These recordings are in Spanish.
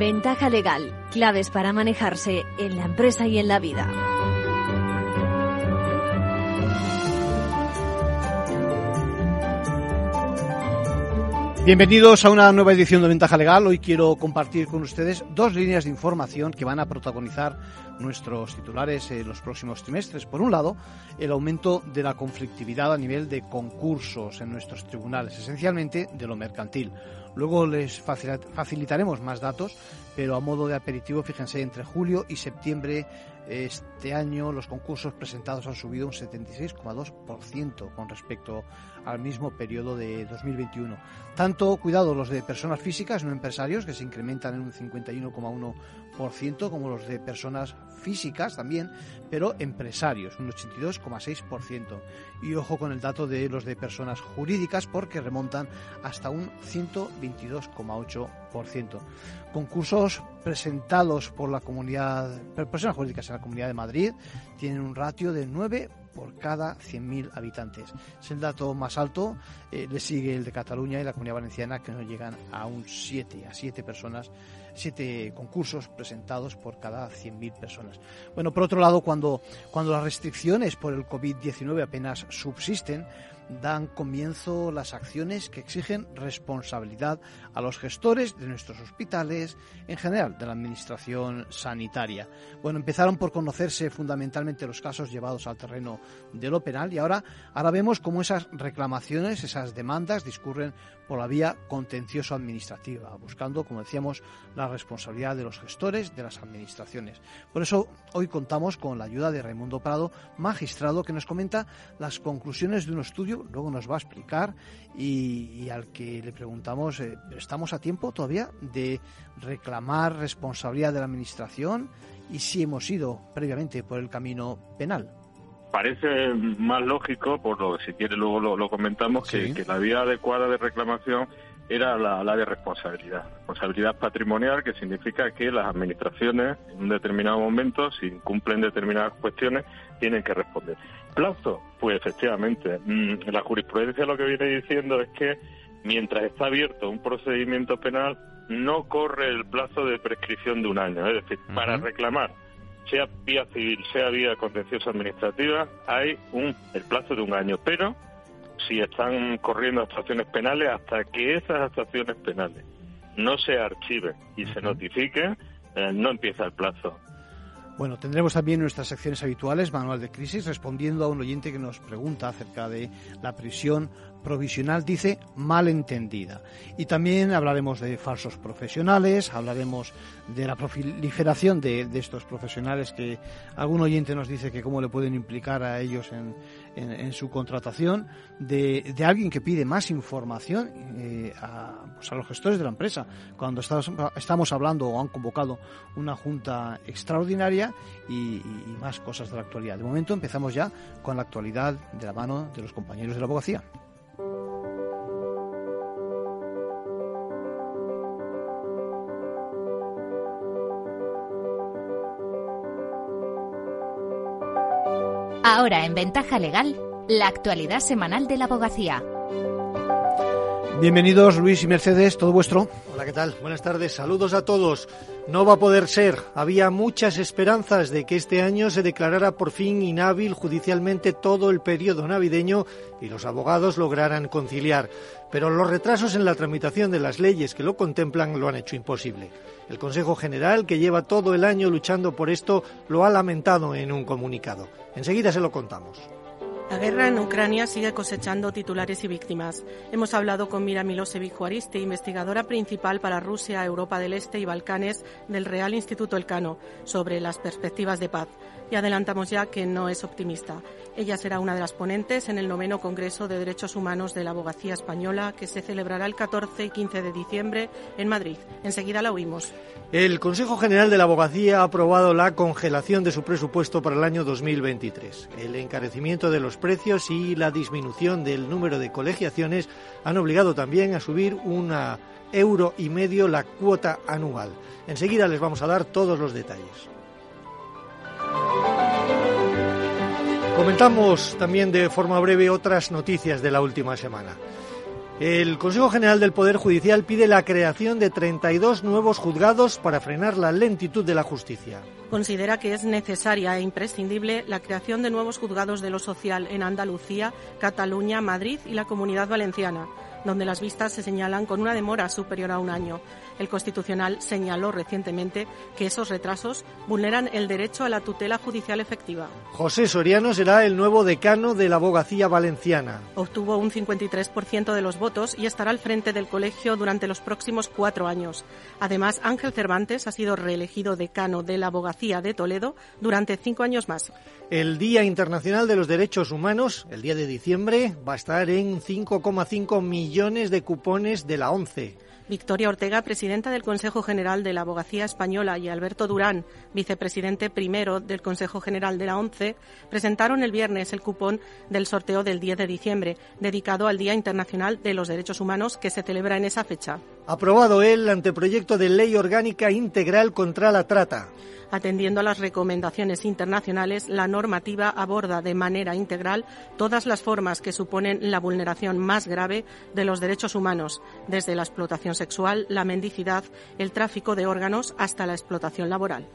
Ventaja legal, claves para manejarse en la empresa y en la vida. Bienvenidos a una nueva edición de Ventaja Legal. Hoy quiero compartir con ustedes dos líneas de información que van a protagonizar nuestros titulares en los próximos trimestres. Por un lado, el aumento de la conflictividad a nivel de concursos en nuestros tribunales, esencialmente de lo mercantil. Luego les facilitaremos más datos, pero a modo de aperitivo, fíjense, entre julio y septiembre este año los concursos presentados han subido un 76,2% con respecto al mismo periodo de 2021. Tanto, cuidado, los de personas físicas, no empresarios, que se incrementan en un 51,1%, como los de personas físicas también, pero empresarios, un 82,6%. Y ojo con el dato de los de personas jurídicas, porque remontan hasta un 122,8%. Concursos presentados por la comunidad, personas jurídicas en la Comunidad de Madrid, tienen un ratio de 9 por cada 100.000 habitantes. Es el dato más alto, eh, le sigue el de Cataluña y la Comunidad Valenciana, que no llegan a un 7, a 7 personas, 7 concursos presentados por cada 100.000 personas. Bueno, por otro lado, cuando, cuando las restricciones por el COVID-19 apenas subsisten, dan comienzo las acciones que exigen responsabilidad a los gestores de nuestros hospitales, en general de la administración sanitaria. Bueno, empezaron por conocerse fundamentalmente los casos llevados al terreno de lo penal y ahora, ahora vemos cómo esas reclamaciones, esas demandas discurren por la vía contencioso administrativa, buscando, como decíamos, la responsabilidad de los gestores de las administraciones. Por eso hoy contamos con la ayuda de Raimundo Prado, magistrado, que nos comenta las conclusiones de un estudio, luego nos va a explicar, y, al que le preguntamos, eh, ¿estamos a tiempo todavía de reclamar responsabilidad de la administración? Y si hemos ido previamente por el camino penal parece más lógico, por lo si quiere luego lo, comentamos, que, la vía adecuada de reclamación era la, la, de responsabilidad. Responsabilidad patrimonial, que significa que las administraciones en un determinado momento, si incumplen determinadas cuestiones, tienen que responder. Plazo, pues efectivamente, mm, la jurisprudencia lo que viene diciendo es que mientras está abierto un procedimiento penal, no corre el plazo de prescripción de un año. Es decir, para reclamar sea vía civil, sea vía contenciosa administrativa, hay un, el plazo de un año. Pero si están corriendo actuaciones penales, hasta que esas actuaciones penales no se archiven y se notifiquen, eh, no empieza el plazo. Bueno, tendremos también nuestras secciones habituales, manual de crisis, respondiendo a un oyente que nos pregunta acerca de la prisión provisional, dice malentendida. Y también hablaremos de falsos profesionales, hablaremos de la proliferación de, estos profesionales que algún oyente nos dice que cómo le pueden implicar a ellos en, en, su contratación, de, de, alguien que pide más información eh, a, pues a, los gestores de la empresa. Cuando estamos, estamos hablando o han convocado una junta extraordinaria y, y más cosas de la actualidad. De momento empezamos ya con la actualidad de la mano de los compañeros de la abogacía. Ahora en Ventaja Legal, la actualidad semanal de la abogacía. Bienvenidos Luis y Mercedes, todo vuestro. Hola, ¿qué tal? Buenas tardes, saludos a todos. No va a poder ser. Había muchas esperanzas de que este año se declarara por fin inhábil judicialmente todo el periodo navideño y los abogados lograran conciliar. Pero los retrasos en la tramitación de las leyes que lo contemplan lo han hecho imposible. El Consejo General, que lleva todo el año luchando por esto, lo ha lamentado en un comunicado. Enseguida se lo contamos. La guerra en Ucrania sigue cosechando titulares y víctimas. Hemos hablado con Mira Milosevic Juariste, investigadora principal para Rusia, Europa del Este y Balcanes del Real Instituto Elcano, sobre las perspectivas de paz y adelantamos ya que no es optimista. Ella será una de las ponentes en el noveno Congreso de Derechos Humanos de la Abogacía Española que se celebrará el 14 y 15 de diciembre en Madrid. Enseguida la oímos. El Consejo General de la Abogacía ha aprobado la congelación de su presupuesto para el año 2023. El encarecimiento de los precios y la disminución del número de colegiaciones han obligado también a subir una euro y medio la cuota anual. Enseguida les vamos a dar todos los detalles. Comentamos también de forma breve otras noticias de la última semana. El Consejo General del Poder Judicial pide la creación de 32 nuevos juzgados para frenar la lentitud de la justicia. Considera que es necesaria e imprescindible la creación de nuevos juzgados de lo social en Andalucía, Cataluña, Madrid y la Comunidad Valenciana donde las vistas se señalan con una demora superior a un año. El Constitucional señaló recientemente que esos retrasos vulneran el derecho a la tutela judicial efectiva. José Soriano será el nuevo decano de la abogacía valenciana. Obtuvo un 53% de los votos y estará al frente del colegio durante los próximos cuatro años. Además, Ángel Cervantes ha sido reelegido decano de la abogacía de Toledo durante cinco años más. El Día Internacional de los Derechos Humanos, el día de diciembre, va a estar en 5,5 millones de cupones de la ONCE. Victoria Ortega, presidenta del Consejo General de la Abogacía Española, y Alberto Durán, vicepresidente primero del Consejo General de la ONCE, presentaron el viernes el cupón del sorteo del 10 de diciembre, dedicado al Día Internacional de los Derechos Humanos que se celebra en esa fecha. Aprobado el anteproyecto de ley orgánica integral contra la trata. Atendiendo a las recomendaciones internacionales, la normativa aborda de manera integral todas las formas que suponen la vulneración más grave de los derechos humanos, desde la explotación sexual, la mendicidad, el tráfico de órganos hasta la explotación laboral.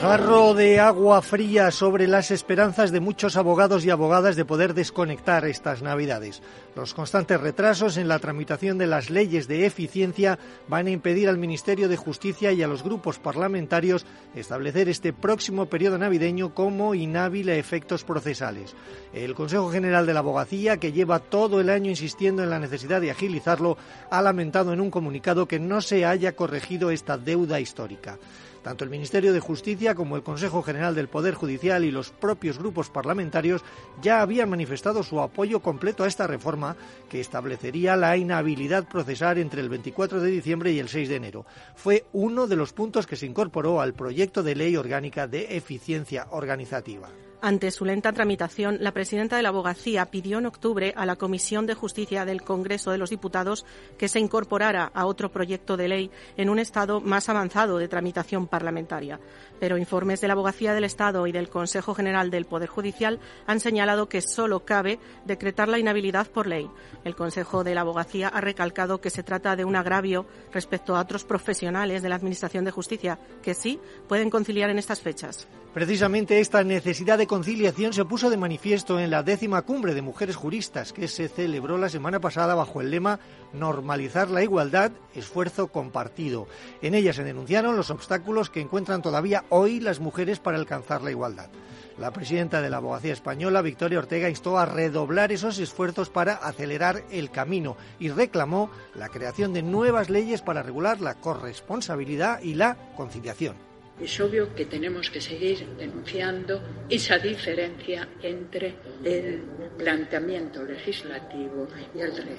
Jarro de agua fría sobre las esperanzas de muchos abogados y abogadas de poder desconectar estas Navidades. Los constantes retrasos en la tramitación de las leyes de eficiencia van a impedir al Ministerio de Justicia y a los grupos parlamentarios establecer este próximo periodo navideño como inhábil a efectos procesales. El Consejo General de la Abogacía, que lleva todo el año insistiendo en la necesidad de agilizarlo, ha lamentado en un comunicado que no se haya corregido esta deuda histórica. Tanto el Ministerio de Justicia como el Consejo General del Poder Judicial y los propios grupos parlamentarios ya habían manifestado su apoyo completo a esta reforma que establecería la inhabilidad procesal entre el 24 de diciembre y el 6 de enero. Fue uno de los puntos que se incorporó al proyecto de ley orgánica de eficiencia organizativa. Ante su lenta tramitación, la presidenta de la abogacía pidió en octubre a la Comisión de Justicia del Congreso de los Diputados que se incorporara a otro proyecto de ley en un estado más avanzado de tramitación parlamentaria. Pero informes de la Abogacía del Estado y del Consejo General del Poder Judicial han señalado que solo cabe decretar la inhabilidad por ley. El Consejo de la Abogacía ha recalcado que se trata de un agravio respecto a otros profesionales de la Administración de Justicia que sí pueden conciliar en estas fechas. Precisamente esta necesidad de conciliación se puso de manifiesto en la décima cumbre de mujeres juristas que se celebró la semana pasada bajo el lema Normalizar la igualdad, esfuerzo compartido. En ella se denunciaron los obstáculos que encuentran todavía hoy las mujeres para alcanzar la igualdad. La presidenta de la Abogacía Española, Victoria Ortega, instó a redoblar esos esfuerzos para acelerar el camino y reclamó la creación de nuevas leyes para regular la corresponsabilidad y la conciliación. Es obvio que tenemos que seguir denunciando esa diferencia entre el planteamiento legislativo y el real.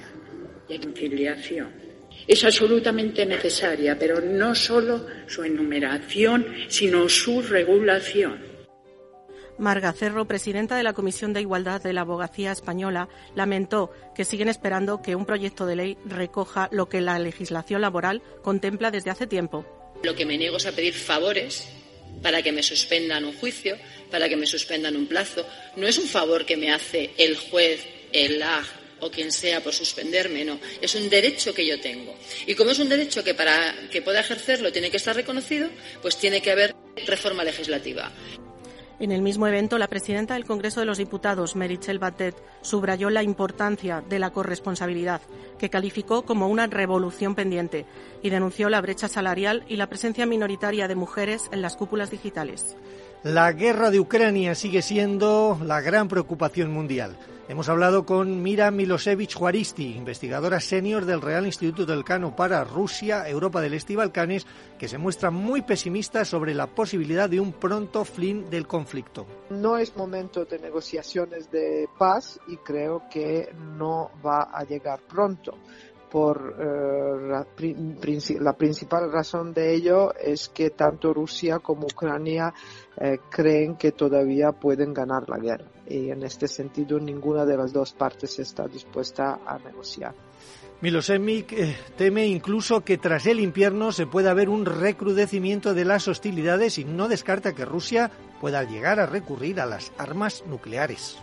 Y conciliación es absolutamente necesaria, pero no solo su enumeración, sino su regulación. Marga Cerro, presidenta de la Comisión de Igualdad de la Abogacía Española, lamentó que siguen esperando que un proyecto de ley recoja lo que la legislación laboral contempla desde hace tiempo. Lo que me niego es a pedir favores para que me suspendan un juicio, para que me suspendan un plazo. No es un favor que me hace el juez, el AG o quien sea por suspenderme, no. Es un derecho que yo tengo. Y como es un derecho que para que pueda ejercerlo tiene que estar reconocido, pues tiene que haber reforma legislativa. En el mismo evento, la presidenta del Congreso de los Diputados, Merichel Batet, subrayó la importancia de la corresponsabilidad, que calificó como una revolución pendiente, y denunció la brecha salarial y la presencia minoritaria de mujeres en las cúpulas digitales. La guerra de Ucrania sigue siendo la gran preocupación mundial. Hemos hablado con Mira Milosevich Juaristi, investigadora senior del Real Instituto del Cano para Rusia, Europa del Este y Balcanes, que se muestra muy pesimista sobre la posibilidad de un pronto fin del conflicto. No es momento de negociaciones de paz y creo que no va a llegar pronto por eh, la, principal razón de ello es que tanto Rusia como Ucrania eh, creen que todavía pueden ganar la guerra y en este sentido ninguna de las dos partes está dispuesta a negociar. Milosevic eh, teme incluso que tras el invierno se pueda haber un recrudecimiento de las hostilidades y no descarta que Rusia pueda llegar a recurrir a las armas nucleares.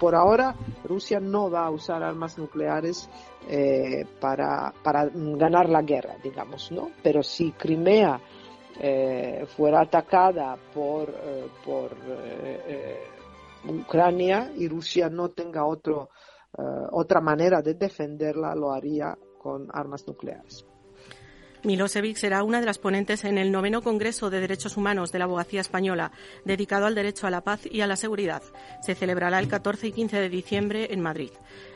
Por ahora Rusia no va a usar armas nucleares eh, para, para ganar la guerra, digamos, ¿no? Pero si Crimea eh, fuera atacada por, eh, por Ucrania y Rusia no tenga otro, otra manera de defenderla, lo haría con armas nucleares. Milosevic será una de las ponentes en el noveno Congreso de Derechos Humanos de la Abogacía Española, dedicado al derecho a la paz y a la seguridad. Se celebrará el 14 y 15 de diciembre en Madrid.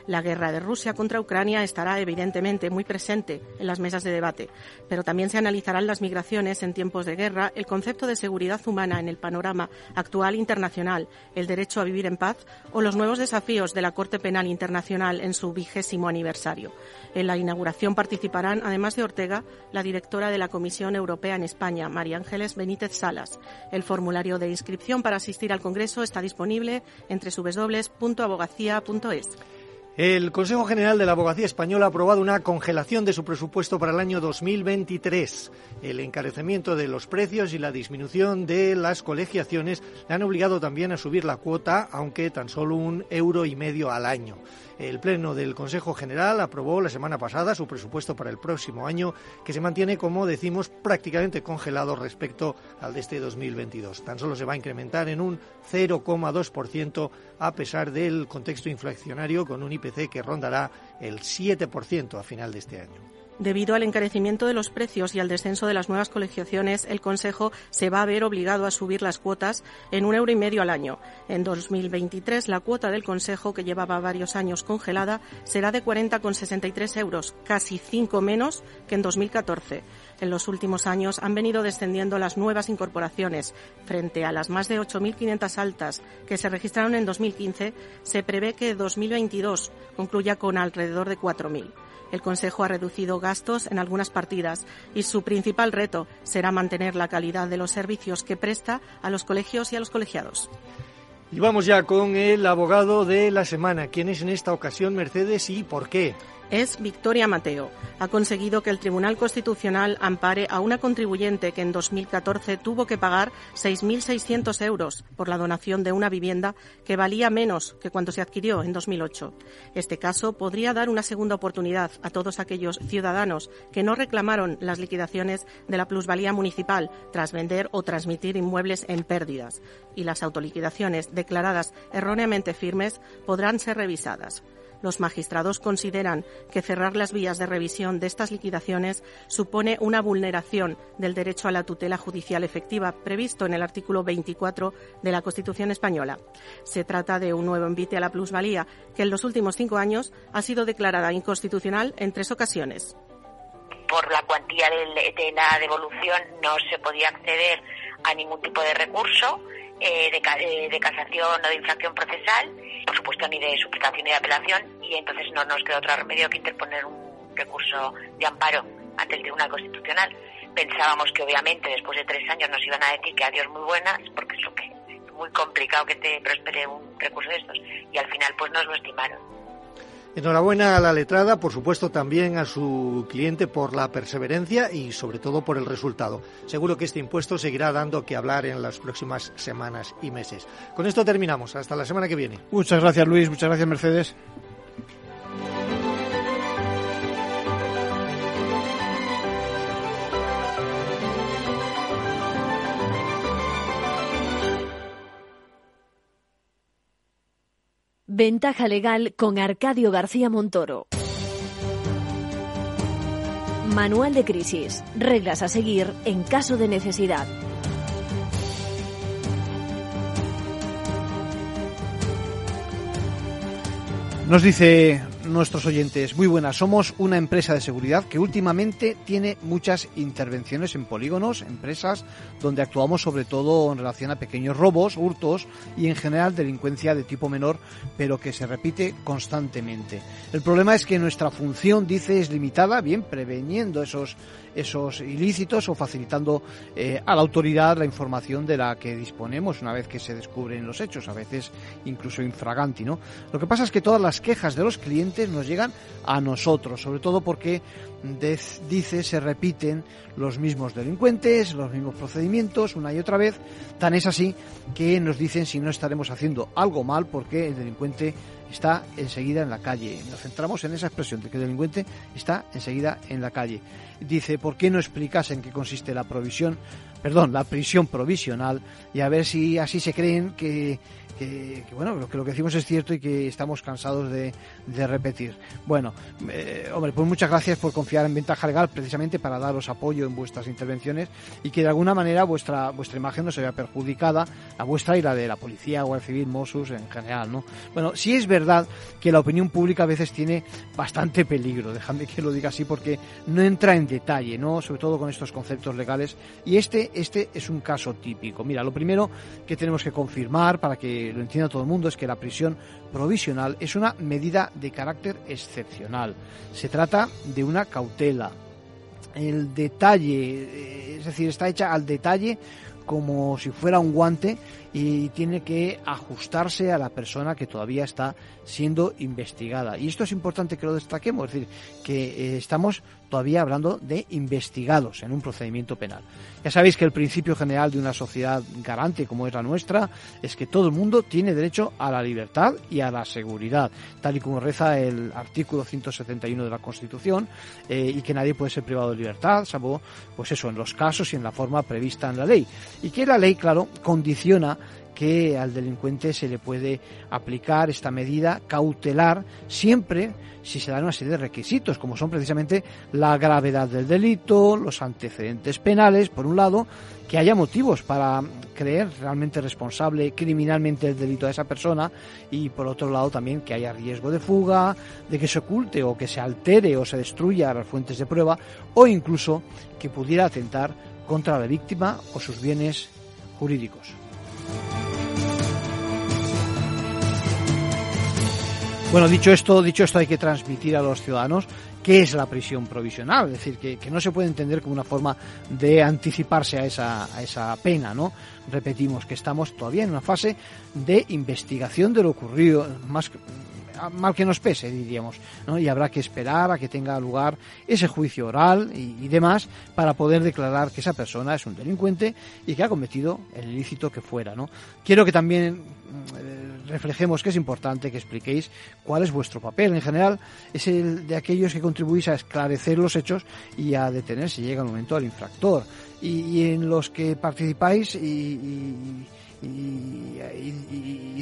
La guerra de Rusia contra Ucrania estará evidentemente muy presente en las mesas de debate, pero también se analizarán las migraciones en tiempos de guerra, el concepto de seguridad humana en el panorama actual internacional, el derecho a vivir en paz o los nuevos desafíos de la Corte Penal Internacional en su vigésimo aniversario. En la inauguración participarán, además de Ortega, la directora de la Comisión Europea en España, María Ángeles Benítez Salas. El formulario de inscripción para asistir al Congreso está disponible entre www.abogacía.es. El Consejo General de la Abogacía Española ha aprobado una congelación de su presupuesto para el año 2023. El encarecimiento de los precios y la disminución de las colegiaciones le han obligado también a subir la cuota, aunque tan solo un euro y medio al año. El Pleno del Consejo General aprobó la semana pasada su presupuesto para el próximo año, que se mantiene, como decimos, prácticamente congelado respecto al de este 2022. Tan solo se va a incrementar en un 0,2% a pesar del contexto inflacionario con un IPC que rondará el 7% a final de este año. Debido al encarecimiento de los precios y al descenso de las nuevas colegiaciones, el Consejo se va a ver obligado a subir las cuotas en un euro y medio al año. En 2023, la cuota del Consejo, que llevaba varios años congelada, será de 40,63 euros, casi cinco menos que en 2014. En los últimos años han venido descendiendo las nuevas incorporaciones. Frente a las más de 8.500 altas que se registraron en 2015, se prevé que 2022 concluya con alrededor de 4.000. El Consejo ha reducido gastos en algunas partidas y su principal reto será mantener la calidad de los servicios que presta a los colegios y a los colegiados. Y vamos ya con el abogado de la semana. ¿Quién es en esta ocasión Mercedes y por qué? Es Victoria Mateo. Ha conseguido que el Tribunal Constitucional ampare a una contribuyente que en 2014 tuvo que pagar 6.600 euros por la donación de una vivienda que valía menos que cuando se adquirió en 2008. Este caso podría dar una segunda oportunidad a todos aquellos ciudadanos que no reclamaron las liquidaciones de la plusvalía municipal tras vender o transmitir inmuebles en pérdidas y las autoliquidaciones declaradas erróneamente firmes podrán ser revisadas. Los magistrados consideran que cerrar las vías de revisión de estas liquidaciones supone una vulneración del derecho a la tutela judicial efectiva previsto en el artículo 24 de la Constitución española. Se trata de un nuevo envite a la plusvalía que en los últimos cinco años ha sido declarada inconstitucional en tres ocasiones. Por la cuantía de la devolución no se podía acceder a ningún tipo de recurso eh, de, de, casación o de infracción procesal, por supuesto ni de suplicación ni de apelación, y entonces no nos queda otro remedio que interponer un recurso de amparo ante el Tribunal Constitucional. Pensábamos que obviamente después de tres años nos iban a decir que adiós muy buenas, porque es lo que muy complicado que te prospere un recurso de estos, y al final pues nos lo estimaron. Enhorabuena a la letrada, por supuesto también a su cliente por la perseverancia y sobre todo por el resultado. Seguro que este impuesto seguirá dando que hablar en las próximas semanas y meses. Con esto terminamos. Hasta la semana que viene. Muchas gracias Luis, muchas gracias Mercedes. Ventaja legal con Arcadio García Montoro. Manual de crisis. Reglas a seguir en caso de necesidad. Nos dice nuestros oyentes. Muy buenas, somos una empresa de seguridad que últimamente tiene muchas intervenciones en polígonos, empresas donde actuamos sobre todo en relación a pequeños robos, hurtos y en general delincuencia de tipo menor, pero que se repite constantemente. El problema es que nuestra función, dice, es limitada, bien, preveniendo esos esos ilícitos o facilitando eh, a la autoridad la información de la que disponemos una vez que se descubren los hechos, a veces incluso infraganti, ¿no? Lo que pasa es que todas las quejas de los clientes nos llegan a nosotros, sobre todo porque dice se repiten los mismos delincuentes, los mismos procedimientos una y otra vez. Tan es así que nos dicen si no estaremos haciendo algo mal porque el delincuente está enseguida en la calle. Nos centramos en esa expresión de que el delincuente está enseguida en la calle. Dice, ¿por qué no explicas en qué consiste la provisión, perdón, la prisión provisional y a ver si así se creen que que, bueno, que lo que decimos es cierto y que estamos cansados de, repetir. Bueno, eh, hombre, pues muchas gracias por confiar en Ventaja Legal precisamente para daros apoyo en vuestras intervenciones y que de alguna manera vuestra vuestra imagen no se vea perjudicada, la vuestra y la de la policía, el Civil, Mossos en general, ¿no? Bueno, sí es verdad que la opinión pública a veces tiene bastante peligro, déjame que lo diga así porque no entra en detalle, ¿no? Sobre todo con estos conceptos legales y este este es un caso típico. Mira, lo primero que tenemos que confirmar para que lo entienda todo el mundo, es que la prisión provisional es una medida de carácter excepcional. Se trata de una cautela. El detalle, eh, es decir, está hecha al detalle como si fuera un guante y tiene que ajustarse a la persona que todavía está siendo investigada. Y esto es importante que lo destaquemos, es decir, que eh, estamos todavía hablando de investigados en un procedimiento penal. Ya sabéis que el principio general de una sociedad garante como es la nuestra es que todo el mundo tiene derecho a la libertad y a la seguridad, tal y como reza el artículo 171 de la Constitución, eh, y que nadie puede ser privado de libertad, salvo, pues eso, en los casos y en la forma prevista en la ley. Y que la ley, claro, condiciona que al delincuente se le puede aplicar esta medida cautelar siempre si se dan una serie de requisitos, como son precisamente la gravedad del delito, los antecedentes penales, por un lado, que haya motivos para creer realmente responsable criminalmente el delito a esa persona y por otro lado también que haya riesgo de fuga, de que se oculte o que se altere o se destruya las fuentes de prueba o incluso que pudiera atentar contra la víctima o sus bienes jurídicos. Bueno, dicho esto, dicho esto, hay que transmitir a los ciudadanos qué es la prisión provisional, es decir, que, no se puede entender como una forma de anticiparse a esa, a esa pena, ¿no? Repetimos que estamos todavía en una fase de investigación de lo ocurrido, más mal que nos pese, diríamos, ¿no? Y habrá que esperar a que tenga lugar ese juicio oral y, demás para poder declarar que esa persona es un delincuente y que ha cometido el ilícito que fuera, ¿no? Quiero que también mm, reflejemos que es importante que expliquéis cuál es vuestro papel. En general, es el de aquellos que contribuís a esclarecer los hechos y a detener si llega el momento al infractor. Y, en los que participáis y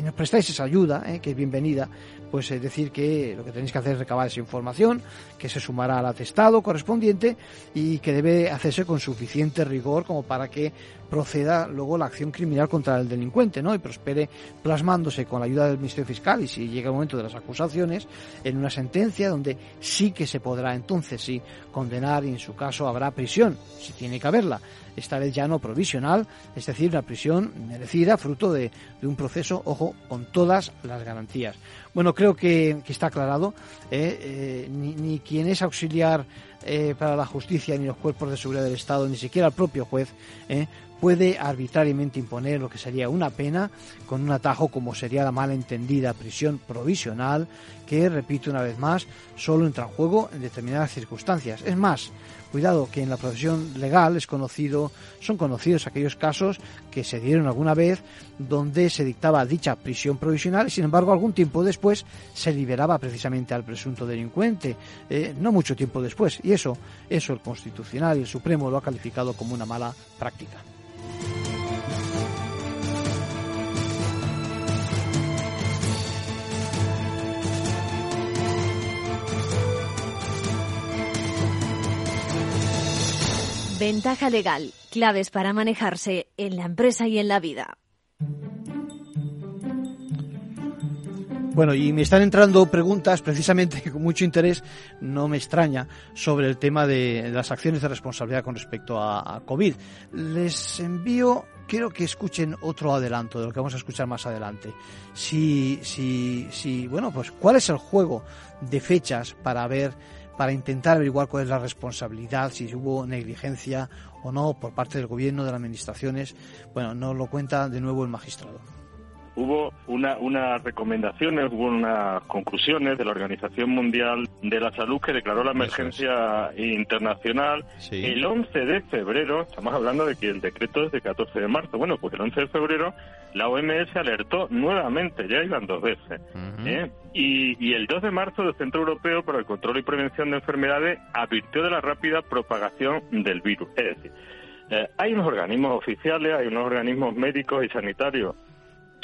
nos prestáis esa ayuda, eh, que es bienvenida, pues es decir que lo que tenéis que hacer es recabar esa información, que se sumará al atestado correspondiente y que debe hacerse con suficiente rigor como para que proceda luego la acción criminal contra el delincuente, ¿no? Y prospere plasmándose con la ayuda del Ministerio Fiscal y si llega el momento de las acusaciones en una sentencia donde sí que se podrá entonces sí condenar y en su caso habrá prisión, si tiene que haberla esta vez ya no provisional, es decir, una prisión merecida, fruto de, un proceso, ojo, con todas las garantías. Bueno, creo que, está aclarado, ¿eh? Eh, ni, quien es auxiliar eh, para la justicia, ni los cuerpos de seguridad del Estado, ni siquiera el propio juez, puede arbitrariamente imponer lo que sería una pena con un atajo como sería la malentendida prisión provisional, que, repito una vez más, solo entra en juego en determinadas circunstancias. Es más, cuidado que en la profesión legal es conocido, son conocidos aquellos casos que se dieron alguna vez donde se dictaba dicha prisión provisional y sin embargo algún tiempo después se liberaba precisamente al presunto delincuente, eh, no mucho tiempo después, y eso, eso el Constitucional y el Supremo lo ha calificado como una mala práctica. Ventaja legal, claves para manejarse en la empresa y en la vida. Bueno, y me están entrando preguntas precisamente con mucho interés, no me extraña, sobre el tema de las acciones de responsabilidad con respecto a, COVID. Les envío, quiero que escuchen otro adelanto de lo que vamos a escuchar más adelante. Si, si, si, bueno, pues cuál es el juego de fechas para ver para intentar averiguar cuál es la responsabilidad, si hubo negligencia o no por parte del gobierno, de las administraciones. Bueno, nos lo cuenta de nuevo el magistrado. Hubo una, unas recomendaciones, hubo unas conclusiones de la Organización Mundial de la Salud que declaró la emergencia internacional el 11 de febrero, estamos hablando de que el decreto es de 14 de marzo, bueno, pues el 11 de febrero la OMS alertó nuevamente, ya iban dos veces, ¿eh? y, y el 2 de marzo el Centro Europeo para el Control y Prevención de Enfermedades advirtió de la rápida propagación del virus. Es decir, eh, hay unos organismos oficiales, hay unos organismos médicos y sanitarios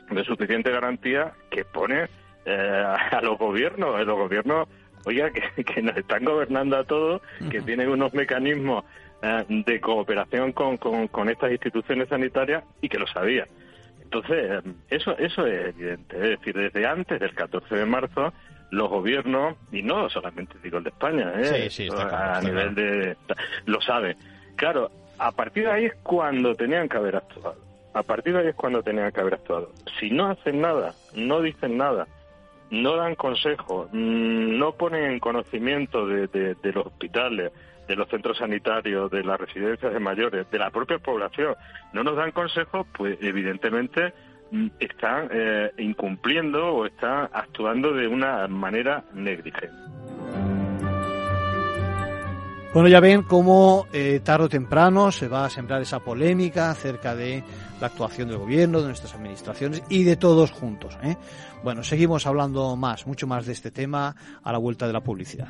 de suficiente garantía que pone eh, a los gobiernos, los gobiernos, oiga, que, nos están gobernando a todos, que tienen unos mecanismos eh, de cooperación con, con, estas instituciones sanitarias y que lo sabían. Entonces, eso, eso es evidente. Es decir, desde antes del 14 de marzo, los gobiernos, y no solamente digo el de España, a nivel de... lo saben. Claro, a partir de ahí es cuando tenían que haber actuado. A partir de ahí es cuando tenían que haber actuado. Si no hacen nada, no dicen nada, no dan consejos, mm, no ponen en conocimiento de, los hospitales, de los centros sanitarios, de las residencias de mayores, de la propia población, no nos dan consejos, pues evidentemente mm, están eh, incumpliendo o están actuando de una manera negligente. Bueno, ya ven cómo eh, tarde o temprano se va a sembrar esa polémica acerca de la actuación del gobierno, de nuestras administraciones y de todos juntos. ¿eh? Bueno, seguimos hablando más, mucho más de este tema a la vuelta de la publicidad.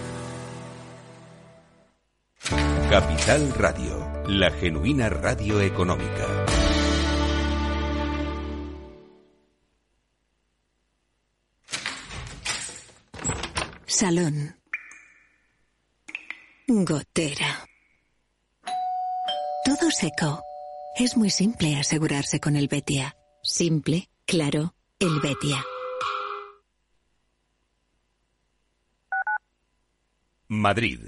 Capital Radio la genuina radio económica. Salón. Gotera. Todo seco. Es muy simple asegurarse con el Betia. Simple, claro, el Betia. Madrid,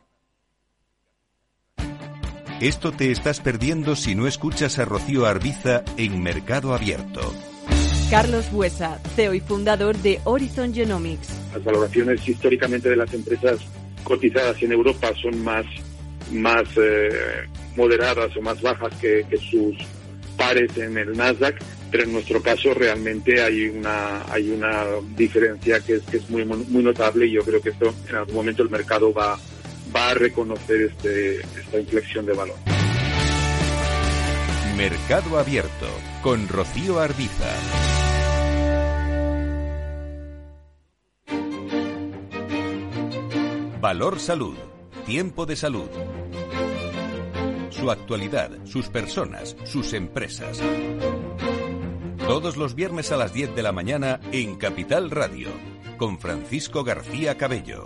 Esto te estás perdiendo si no escuchas a Rocío Arbiza en Mercado Abierto. Carlos Buesa, CEO y fundador de Horizon Genomics. Las valoraciones históricamente de las empresas cotizadas en Europa son más, más eh, moderadas o más bajas que, sus pares en el Nasdaq, pero en nuestro caso realmente hay una, hay una diferencia que es, que es muy, muy notable y yo creo que esto en algún momento el mercado va, va a reconocer este, esta inflexión de valor. Mercado Abierto con Rocío Arbiza. Valor Salud. Tiempo de salud. Su actualidad, sus personas, sus empresas. Todos los viernes a las 10 de la mañana en Capital Radio, con Francisco García Cabello.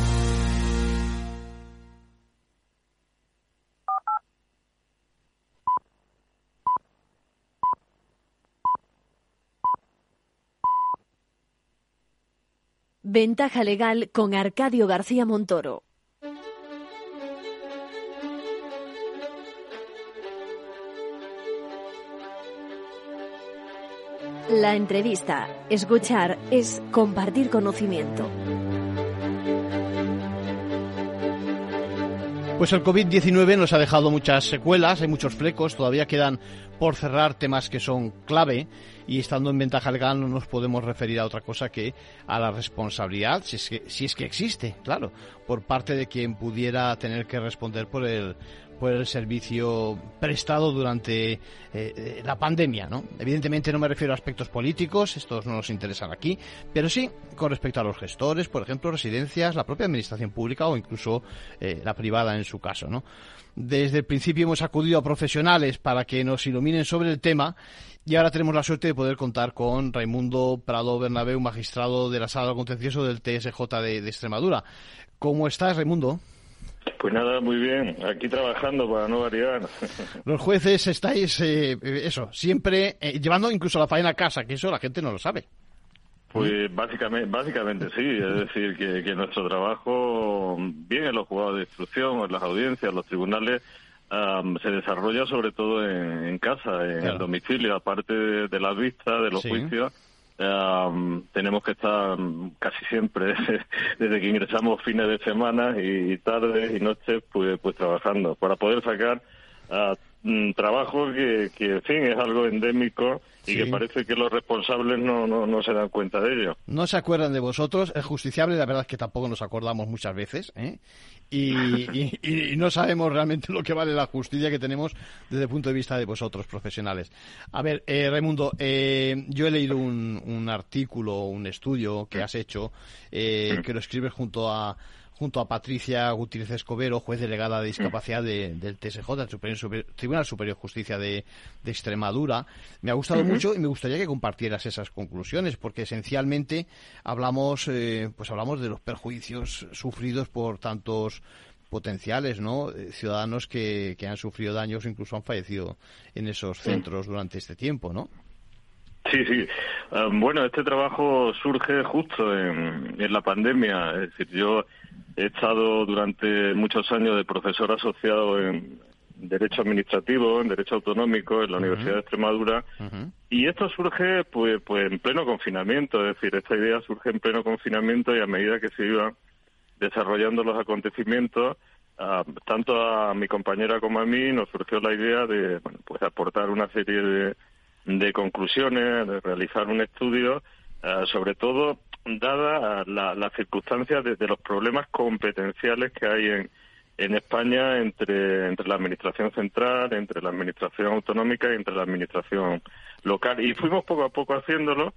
Ventaja legal con Arcadio García Montoro. La entrevista, escuchar, es compartir conocimiento. Pues el COVID-19 nos ha dejado muchas secuelas, hay muchos flecos, todavía quedan por cerrar temas que son clave y estando en ventaja legal no nos podemos referir a otra cosa que a la responsabilidad, si es que, si es que existe, claro, por parte de quien pudiera tener que responder por el, por el servicio prestado durante eh, la pandemia, ¿no? Evidentemente no me refiero a aspectos políticos, estos no nos interesan aquí, pero sí con respecto a los gestores, por ejemplo, residencias, la propia administración pública o incluso eh, la privada en su caso, ¿no? Desde el principio hemos acudido a profesionales para que nos iluminen sobre el tema y ahora tenemos la suerte de poder contar con Raimundo Prado Bernabeu, magistrado de la Sala Contencioso del TSJ de, de Extremadura. ¿Cómo estás, Raimundo? Pues nada, muy bien. Aquí trabajando para no variar. Los jueces estáis, eh, eso, siempre eh, llevando incluso la faena a casa, que eso la gente no lo sabe. Pues básicamente, básicamente sí, es decir, que, nuestro trabajo, bien en los juzgados de instrucción, en las audiencias, en los tribunales, se desarrolla sobre todo en, casa, en el domicilio, aparte de, las vistas, de los juicios tenemos que estar casi siempre, desde que ingresamos fines de semana y tardes y noches, pues, pues trabajando, para poder sacar uh, trabajo que, que, en fin, es algo endémico y que parece que los responsables no, no, no, se dan cuenta de ello. No se acuerdan de vosotros, es justiciable, la verdad es que tampoco nos acordamos muchas veces, ¿eh? y, y, no sabemos realmente lo que vale la justicia que tenemos desde el punto de vista de vosotros, profesionales. A ver, eh, Raimundo, eh, yo he leído un, un artículo, un estudio que has hecho, eh, que lo escribes junto a junto a Patricia Gutiérrez Escobero, juez delegada de discapacidad del TSJ, el Tribunal Superior de Justicia de, Extremadura. Me ha gustado mucho y me gustaría que compartieras esas conclusiones, porque esencialmente hablamos, eh, pues hablamos de los perjuicios sufridos por tantos potenciales, ¿no? Eh, ciudadanos que, han sufrido daños, incluso han fallecido en esos centros durante este tiempo, ¿no? Sí, sí. Um, bueno, este trabajo surge justo en, en, la pandemia. Es decir, yo He estado durante muchos años de profesor asociado en Derecho Administrativo, en Derecho Autonómico, en la Universidad de Extremadura, y esto surge pues, pues en pleno confinamiento, es decir, esta idea surge en pleno confinamiento y a medida que se iban desarrollando los acontecimientos, tanto a mi compañera como a mí nos surgió la idea de bueno, pues aportar una serie de, de conclusiones, de realizar un estudio, ah, sobre todo dada las la circunstancias de, los problemas competenciales que hay en, en España entre, entre la Administración central, entre la Administración autonómica y entre la Administración local. Y fuimos poco a poco haciéndolo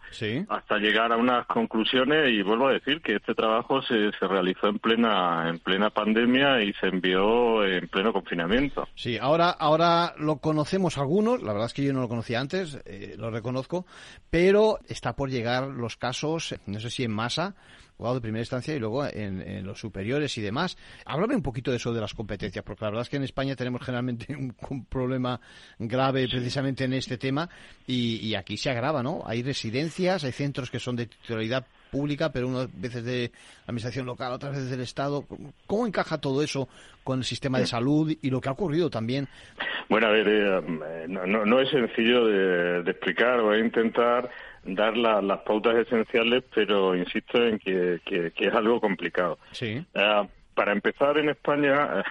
hasta llegar a unas conclusiones y vuelvo a decir que este trabajo se, se realizó en plena, en plena pandemia y se envió en pleno confinamiento. Sí, ahora, ahora lo conocemos algunos, la verdad es que yo no lo conocía antes, eh, lo reconozco, pero está por llegar los casos, no sé si en masa, jugado de primera instancia y luego en, los superiores y demás. Háblame un poquito de eso de las competencias, porque la verdad es que en España tenemos generalmente un, problema grave precisamente en este tema y, aquí se agrava, ¿no? Hay residencias, hay centros que son de titularidad pública, pero unas veces de la administración local, otras veces del Estado. ¿Cómo encaja todo eso con el sistema de salud y lo que ha ocurrido también? Bueno, a ver, eh, no, es sencillo de, de explicar, voy a intentar dar las pautas esenciales, pero insisto en que, es algo complicado. Sí. Ah, para empezar, en España eh,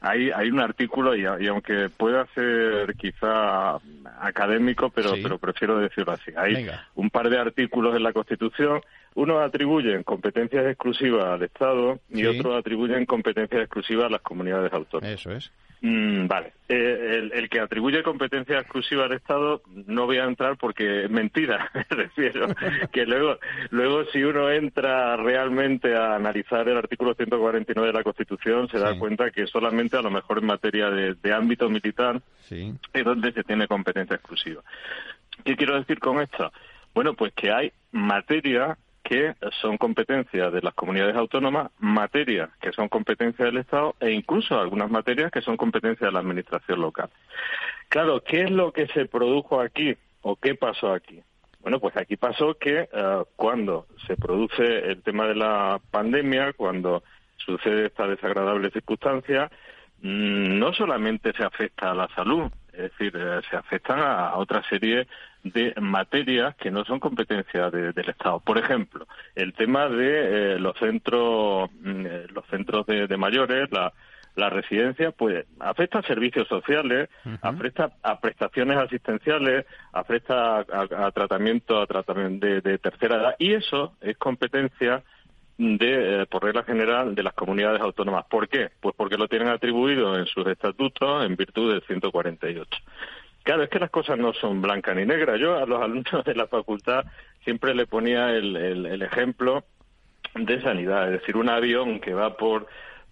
hay, hay un artículo, y, aunque pueda ser quizá académico, pero, pero prefiero decirlo así, hay un par de artículos en la Constitución unos atribuyen competencias exclusivas al Estado y otros atribuyen competencias exclusivas a las comunidades autónomas. Eso es. Mm, vale. Eh, el, que atribuye competencia exclusiva al Estado no voy a entrar porque es mentira, me refiero. que luego, luego si uno entra realmente a analizar el artículo 149 de la Constitución, se da cuenta que solamente a lo mejor en materia de, ámbito militar es donde se tiene competencia exclusiva. ¿Qué quiero decir con esto? Bueno, pues que hay materia que son competencias de las comunidades autónomas, materias que son competencias del Estado e incluso algunas materias que son competencias de la Administración local. Claro, ¿qué es lo que se produjo aquí o qué pasó aquí? Bueno, pues aquí pasó que eh, cuando se produce el tema de la pandemia, cuando sucede esta desagradable circunstancia, mm, no solamente se afecta a la salud, es decir, eh, se afectan a, otra serie de materias que no son competencia del Estado. Por ejemplo, el tema de eh, los centros, mm, los centros de, mayores, la, la residencia, pues afecta a servicios sociales, afecta a prestaciones asistenciales, afecta a, tratamiento, a tratamiento de, tercera edad, y eso es competencia de, eh, por regla general, de las comunidades autónomas. ¿Por qué? Pues porque lo tienen atribuido en sus estatutos en virtud del 148. Claro, es que las cosas no son blancas ni negras. Yo a los alumnos de la facultad siempre le ponía el, el ejemplo de sanidad, es decir, un avión que va por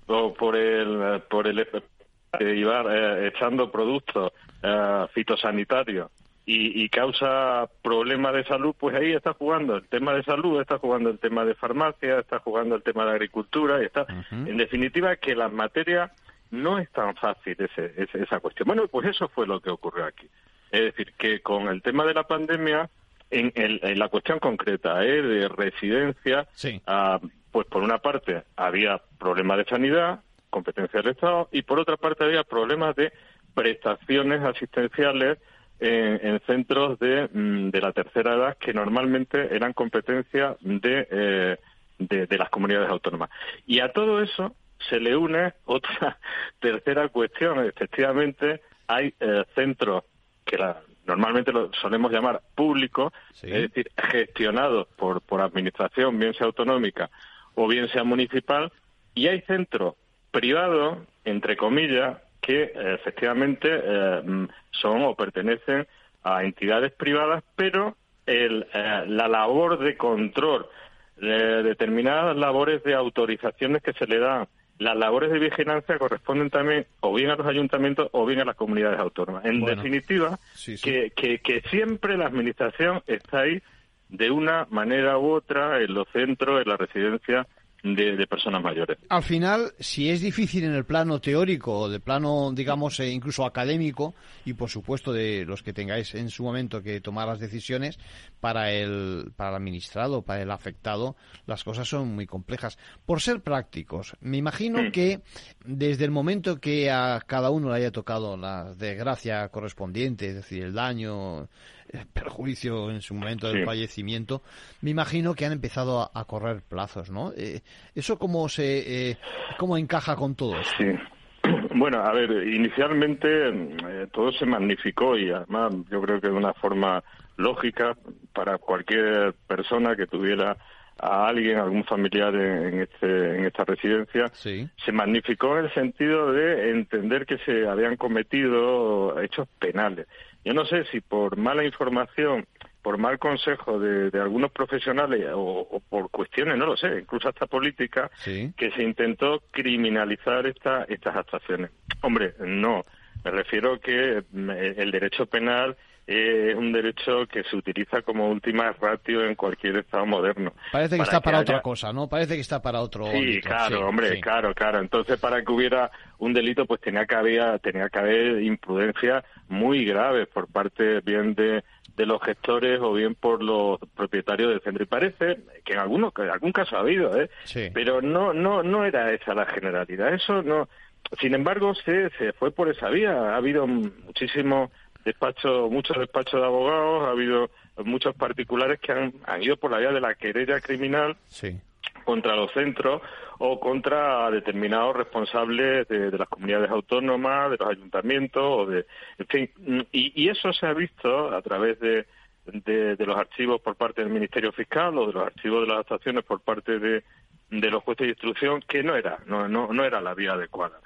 por el por el eh, echando productos eh, fitosanitarios y, causa problemas de salud, pues ahí está jugando el tema de salud, está jugando el tema de farmacia, está jugando el tema de agricultura, y está, en definitiva, que la materia no es tan fácil ese, esa cuestión. Bueno, pues eso fue lo que ocurrió aquí. Es decir, que con el tema de la pandemia, en, la cuestión concreta ¿eh? de residencia, ah, pues por una parte había problemas de sanidad, competencia del Estado, y por otra parte había problemas de prestaciones asistenciales en, centros mm, de, la tercera edad que normalmente eran competencia eh, de, de, las comunidades autónomas. Y a todo eso se le une otra tercera cuestión. Efectivamente, hay eh, centros que normalmente lo solemos llamar públicos, es decir, gestionados por, por administración, bien sea autonómica o bien sea municipal, y hay centros privados, entre comillas, que eh, efectivamente eh, mm, son o pertenecen a entidades privadas, pero el, eh, la labor de control, determinadas labores de autorizaciones que se le dan, las labores de vigilancia corresponden también o bien a los ayuntamientos o bien a las comunidades autónomas. En definitiva, Que, que, que siempre la Administración está ahí de una manera u otra en los centros, en la residencia de, personas mayores. Al final, si es difícil en el plano teórico o de plano, digamos, eh, incluso académico, y por supuesto de los que tengáis en su momento que tomar las decisiones, para el, para el administrado, para el afectado, las cosas son muy complejas. Por ser prácticos, me imagino que desde el momento que a cada uno le haya tocado la desgracia correspondiente, es decir, el daño, perjuicio en su momento del fallecimiento, me imagino que han empezado a, correr plazos, ¿no? Eh, ¿Eso cómo, se, eh, cómo encaja con todo Sí. Bueno, a ver, inicialmente eh, todo se magnificó y además yo creo que de una forma lógica para cualquier persona que tuviera a alguien, algún familiar en, este, en esta residencia, se magnificó en el sentido de entender que se habían cometido hechos penales. Yo no sé si por mala información, por mal consejo de, algunos profesionales o, por cuestiones, no lo sé, incluso hasta políticas, que se intentó criminalizar esta, estas actuaciones. Hombre, no. Me refiero que mm, el derecho penal es un derecho que se utiliza como última ratio en cualquier Estado moderno. Parece que está para otra cosa, ¿no? Parece que está para otro. Sí, claro, hombre, claro, claro. Entonces, para que hubiera un delito, pues tenía que haber, tenía que haber imprudencia muy grave por parte bien de, de los gestores o bien por los propietarios del centro. Y parece que en algunos, en algún caso ha habido, ¿eh? Pero no, no, no era esa la generalidad. Eso no. Sin embargo, se, se fue por esa vía. Ha habido muchísimos despacho, muchos despachos de abogados, ha habido muchos particulares que han, han ido por la vía de la querella criminal contra los centros o contra determinados responsables de, las comunidades autónomas, de los ayuntamientos, o de, en fin, y, eso se ha visto a través de, de, los archivos por parte del Ministerio Fiscal o de los archivos de las actuaciones por parte de, de los jueces de instrucción que no era, no, no, no era la vía adecuada.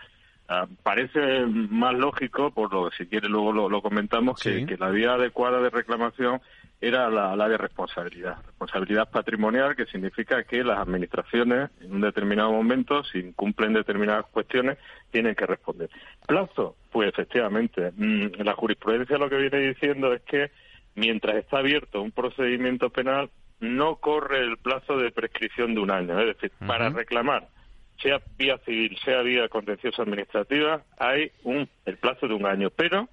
Ah, parece más lógico, por lo que si quiere luego lo, comentamos, que, la vía adecuada de reclamación era la, de responsabilidad. Responsabilidad patrimonial, que significa que las administraciones, en un determinado momento, si incumplen determinadas cuestiones, tienen que responder. Plazo, pues efectivamente, mm, la jurisprudencia lo que viene diciendo es que mientras está abierto un procedimiento penal, no corre el plazo de prescripción de un año. Es decir, para reclamar sea vía civil, sea vía contenciosa administrativa, hay un, el plazo de un año. Pero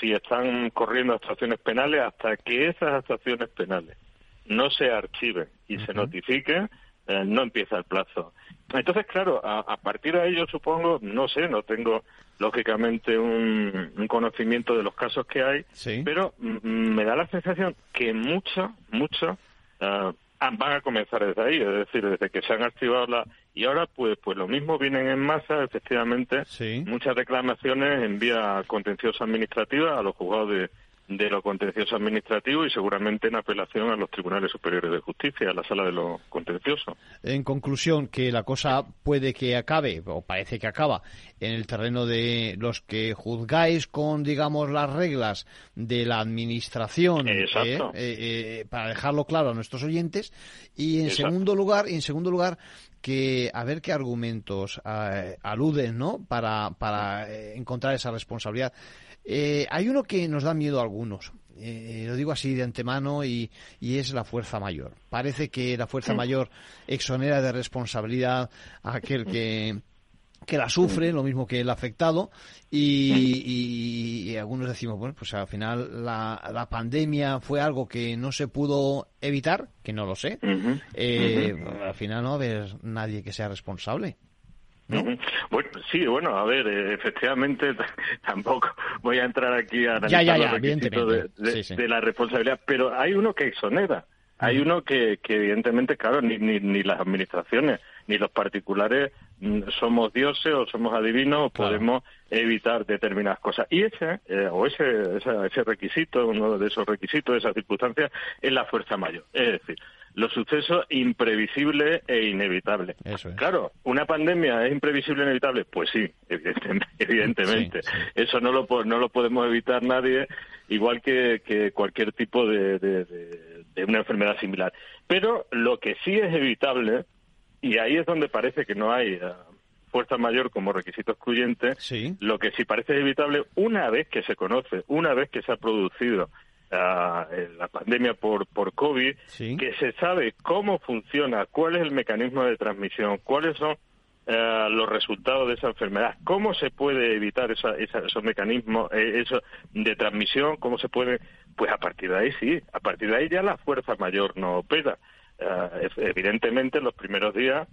si están corriendo actuaciones penales hasta que esas actuaciones penales no se archiven y se notifiquen, eh, no empieza el plazo. Entonces, claro, a, partir de yo supongo, no sé, no tengo lógicamente un, conocimiento de los casos que hay, pero me da la sensación que muchos, muchos uh, van a comenzar desde ahí, es decir, desde que se han activado la... Y ahora, pues, pues lo mismo vienen en masa, efectivamente, muchas reclamaciones en vía contenciosa administrativa a los juzgados de, de lo contencioso administrativo y seguramente en apelación a los tribunales superiores de justicia, a la sala de lo contencioso. En conclusión, que la cosa puede que acabe, o parece que acaba, en el terreno de los que juzgáis con, digamos, las reglas de la administración, ¿eh? Eh, eh, para dejarlo claro a nuestros oyentes, y en segundo lugar, en segundo lugar, que a ver qué argumentos aluden, ¿no? Para, para encontrar esa responsabilidad. Eh, hay uno que nos da miedo a algunos, eh, lo digo así de antemano, y, es la fuerza mayor. Parece que la fuerza mayor exonera de responsabilidad a aquel que, que la sufre, lo mismo que el afectado, y, algunos decimos, bueno, pues al final la, la, pandemia fue algo que no se pudo evitar, que no lo sé, eh, al final no va a haber nadie que sea responsable. Bueno, sí, bueno, a ver, eh, efectivamente tampoco voy a entrar aquí a analizar los requisitos de, la responsabilidad, pero hay uno que exonera, hay uno que, que evidentemente, claro, ni, ni, ni, las administraciones ni los particulares somos dioses o somos adivinos o podemos evitar determinadas cosas. Y ese, eh, o ese, ese, ese requisito, uno de esos requisitos, esas circunstancias, es la fuerza mayor. Es decir, los sucesos imprevisibles e inevitables. Claro, ¿una pandemia es imprevisible e inevitable? Pues sí, evidentemente. Eso no lo, no lo podemos evitar nadie, igual que, que cualquier tipo de, de, una enfermedad similar. Pero lo que sí es evitable, y ahí es donde parece que no hay uh, fuerza mayor como requisito excluyente, lo que sí parece evitable, una vez que se conoce, una vez que se ha producido la pandemia por, por COVID, que se sabe cómo funciona, cuál es el mecanismo de transmisión, cuáles son eh, los resultados de esa enfermedad, cómo se puede evitar esos mecanismos eh, eso de transmisión, cómo se puede, pues a partir de ahí sí, a partir de ahí ya la fuerza mayor no opera. Eh, evidentemente en los primeros días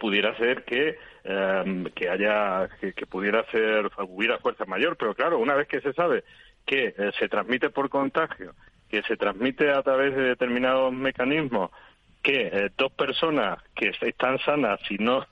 pudiera ser que que haya que, pudiera ser hubiera fuerza mayor pero claro una vez que se sabe que eh, se transmite por contagio, que se transmite a través de determinados mecanismos, que eh, dos personas que están sanas, si no,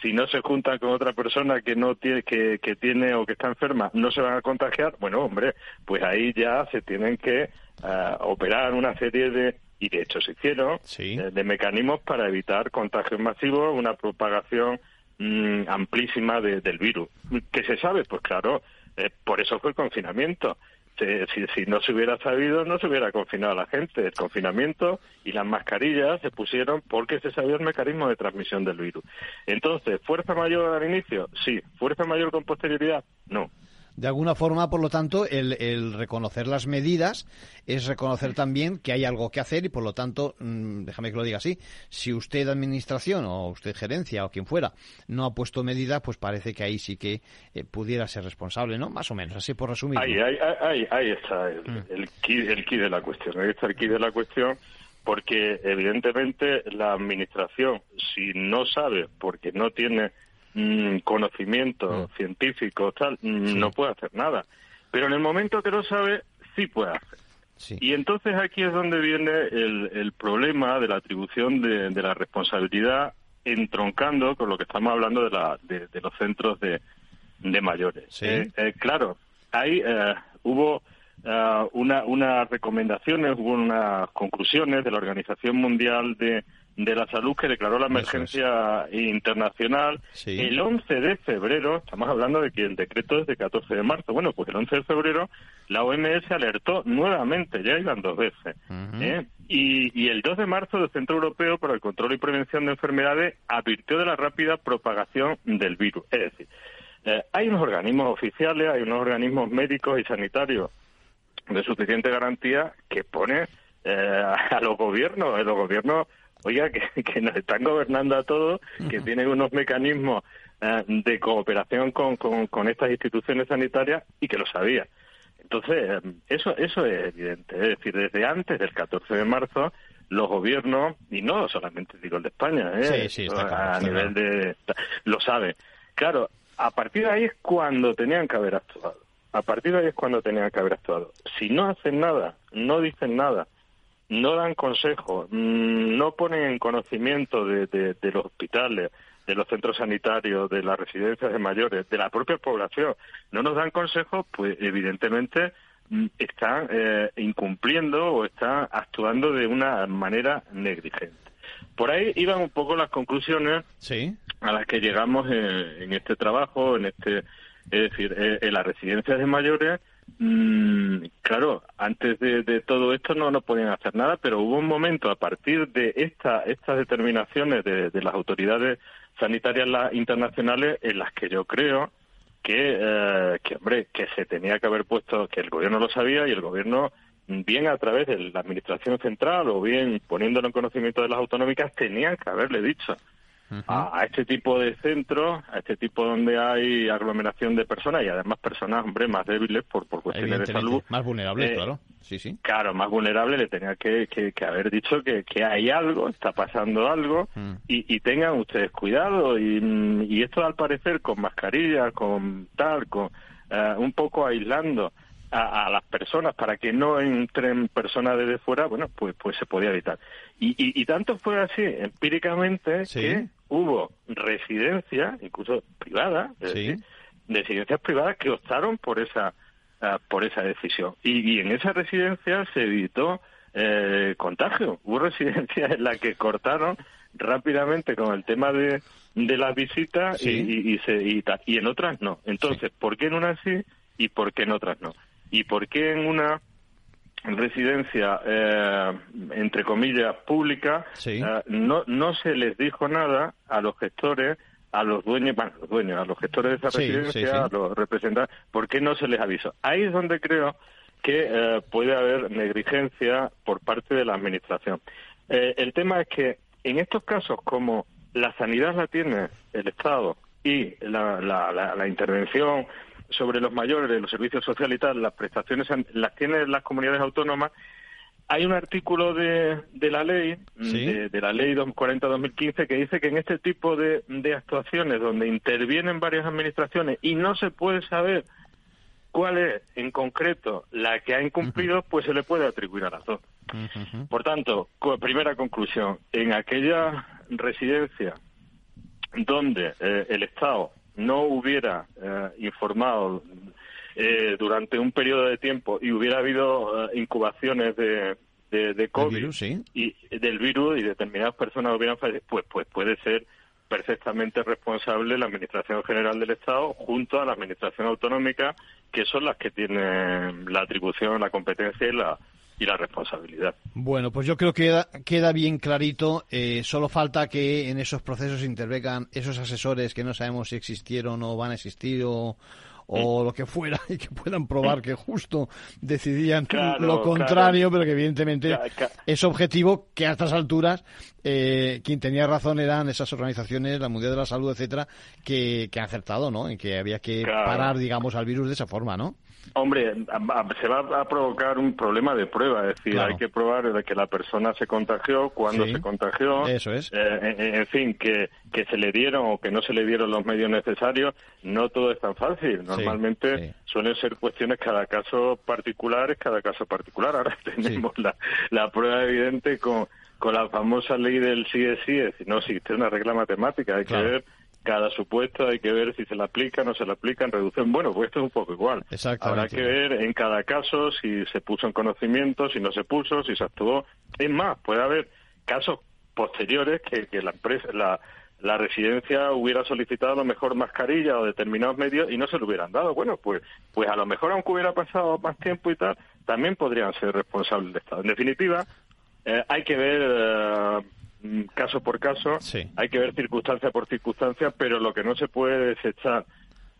si no se juntan con otra persona que no tiene, que, que tiene o que está enferma, no se van a contagiar, bueno, hombre, pues ahí ya se tienen que eh, operar una serie de, y de hecho se hicieron, de mecanismos para evitar contagios masivos, una propagación mm, amplísima del virus. ¿Qué se sabe? Pues claro, eh, por eso fue el confinamiento. Si, si, no se hubiera sabido, no se hubiera confinado a la gente. El confinamiento y las mascarillas se pusieron porque se sabía el mecanismo de transmisión del virus. Entonces, ¿fuerza mayor al inicio? Sí. ¿Fuerza mayor con posterioridad? No. De alguna forma, por lo tanto, el, reconocer las medidas es reconocer también que hay algo que hacer y, por lo tanto, mm, déjame que lo diga así, si usted administración o usted gerencia o quien fuera no ha puesto medidas, pues parece que ahí sí que eh, pudiera ser responsable, ¿no? Más o menos, así por resumir. Ahí, ahí, ahí, está el, mm. el, key, de la cuestión. Ahí está el key de la cuestión porque, evidentemente, la administración, si no sabe, porque no tiene Mm, conocimiento mm. científico, tal, mm, no puede hacer nada. Pero en el momento que lo sabe, sí puede hacer. Y entonces aquí es donde viene el, el problema de la atribución de, de, la responsabilidad entroncando con lo que estamos hablando de, la, de, los centros de, de mayores. Eh, eh, claro, ahí eh, hubo una, unas recomendaciones, hubo unas conclusiones de la Organización Mundial de, de la Salud que declaró la emergencia internacional el 11 de febrero, estamos hablando de que el decreto es de 14 de marzo, bueno, pues el 11 de febrero la OMS alertó nuevamente, ya iban dos veces, ¿eh? y, y, el 2 de marzo el Centro Europeo para el Control y Prevención de Enfermedades advirtió de la rápida propagación del virus. Es decir, eh, hay unos organismos oficiales, hay unos organismos médicos y sanitarios de suficiente garantía que pone eh, a los gobiernos, los gobiernos oiga, que, nos están gobernando a todos, que tienen unos mecanismos eh, de cooperación con, con, estas instituciones sanitarias y que lo sabía. Entonces, eso, eso es evidente. Es decir, desde antes del 14 de marzo, los gobiernos, y no solamente digo el de España, ¿eh? a nivel de... lo sabe. Claro, a partir de ahí es cuando tenían que haber actuado. A partir de ahí es cuando tenían que haber actuado. Si no hacen nada, no dicen nada, no dan consejo, mm, no ponen en conocimiento de, de los hospitales, de los centros sanitarios, de las residencias de mayores, de la propia población, no nos dan consejos, pues evidentemente mm, están eh, incumpliendo o están actuando de una manera negligente. Por ahí iban un poco las conclusiones a las que llegamos en, este trabajo, en este, es decir, en las residencias de mayores. Mm, claro, antes de, todo esto no, no podían hacer nada, pero hubo un momento a partir de esta, estas determinaciones de, de las autoridades sanitarias internacionales en las que yo creo que, eh, que, hombre, que se tenía que haber puesto, que el gobierno lo sabía y el gobierno, bien a través de la administración central o bien poniéndolo en conocimiento de las autonómicas, tenían que haberle dicho a, este tipo de centros, a este tipo donde hay aglomeración de personas y además personas, hombre, más débiles por, por cuestiones de salud. Más vulnerables, eh, claro. Sí, sí. Claro, más vulnerables le tenía que, que, haber dicho que, que, hay algo, está pasando algo mm. y, y, tengan ustedes cuidado. Y, y, esto al parecer con mascarilla, con tal, con eh, un poco aislando. A, las personas para que no entren personas desde fuera, bueno, pues pues se podía evitar. Y, y, tanto fue así empíricamente que hubo residencias, incluso privadas, residencias privadas que optaron por esa por esa decisión. Y, en esa residencia se evitó eh, contagio. Hubo residencias en las que cortaron rápidamente con el tema de, de las visitas y, y, se, y, y, en otras no. Entonces, ¿por qué en unas sí y por qué en otras no? ¿Y por qué en una residencia, eh, entre comillas, pública, eh, no, no se les dijo nada a los gestores, a los dueños, bueno, los dueños, a los gestores de esa residencia, a los representantes, ¿por qué no se les avisó? Ahí es donde creo que eh, puede haber negligencia por parte de la Administración. el tema es que en estos casos, como la sanidad la tiene el Estado y la, la, la intervención sobre los mayores, los servicios sociales y tal, las prestaciones las tienen las comunidades autónomas. Hay un artículo de, de la ley, de, la ley 240-2015, que dice que en este tipo de, de actuaciones donde intervienen varias administraciones y no se puede saber cuál es en concreto la que ha incumplido, pues se le puede atribuir a las dos. Por tanto, primera conclusión, en aquella residencia donde eh, el Estado no hubiera eh, informado eh, durante un periodo de tiempo y hubiera habido eh, incubaciones de, de, COVID y del virus y determinadas personas hubieran fallecido, pues, pues puede ser perfectamente responsable la Administración General del Estado junto a la Administración Autonómica, que son las que tienen la atribución, la competencia y la, y la responsabilidad. Bueno, pues yo creo que queda, bien clarito. Eh, solo falta que en esos procesos intervengan esos asesores que no sabemos si existieron o van a existir o, o lo que fuera y que puedan probar que justo decidían lo contrario, pero que evidentemente es objetivo que a estas alturas eh, quien tenía razón eran esas organizaciones, la Mundial de la Salud, etcétera, que, que han acertado, ¿no? En que había que parar, digamos, al virus de esa forma, ¿no? Hombre, se va a provocar un problema de prueba, es decir, hay que probar de que la persona se contagió, cuándo se contagió, eso es. Eh, en, fin, que, que se le dieron o que no se le dieron los medios necesarios, no todo es tan fácil. Normalmente suelen ser cuestiones cada caso particular, cada caso particular. Ahora tenemos la, la prueba evidente con, con la famosa ley del sí es sí, es decir, no existe una regla matemática, hay que ver cada supuesto hay que ver si se le aplica, no se le aplica en reducción. Bueno, pues esto es un poco igual. Habrá que ver en cada caso si se puso en conocimiento, si no se puso, si se actuó. Es más, puede haber casos posteriores que, que la empresa, la, la residencia hubiera solicitado a lo mejor mascarilla o determinados medios y no se lo hubieran dado. Bueno, pues, pues a lo mejor aunque hubiera pasado más tiempo y tal, también podrían ser responsables del Estado. En definitiva, eh, hay que ver eh, caso por caso, hay que ver circunstancia por circunstancia, pero lo que no se puede desechar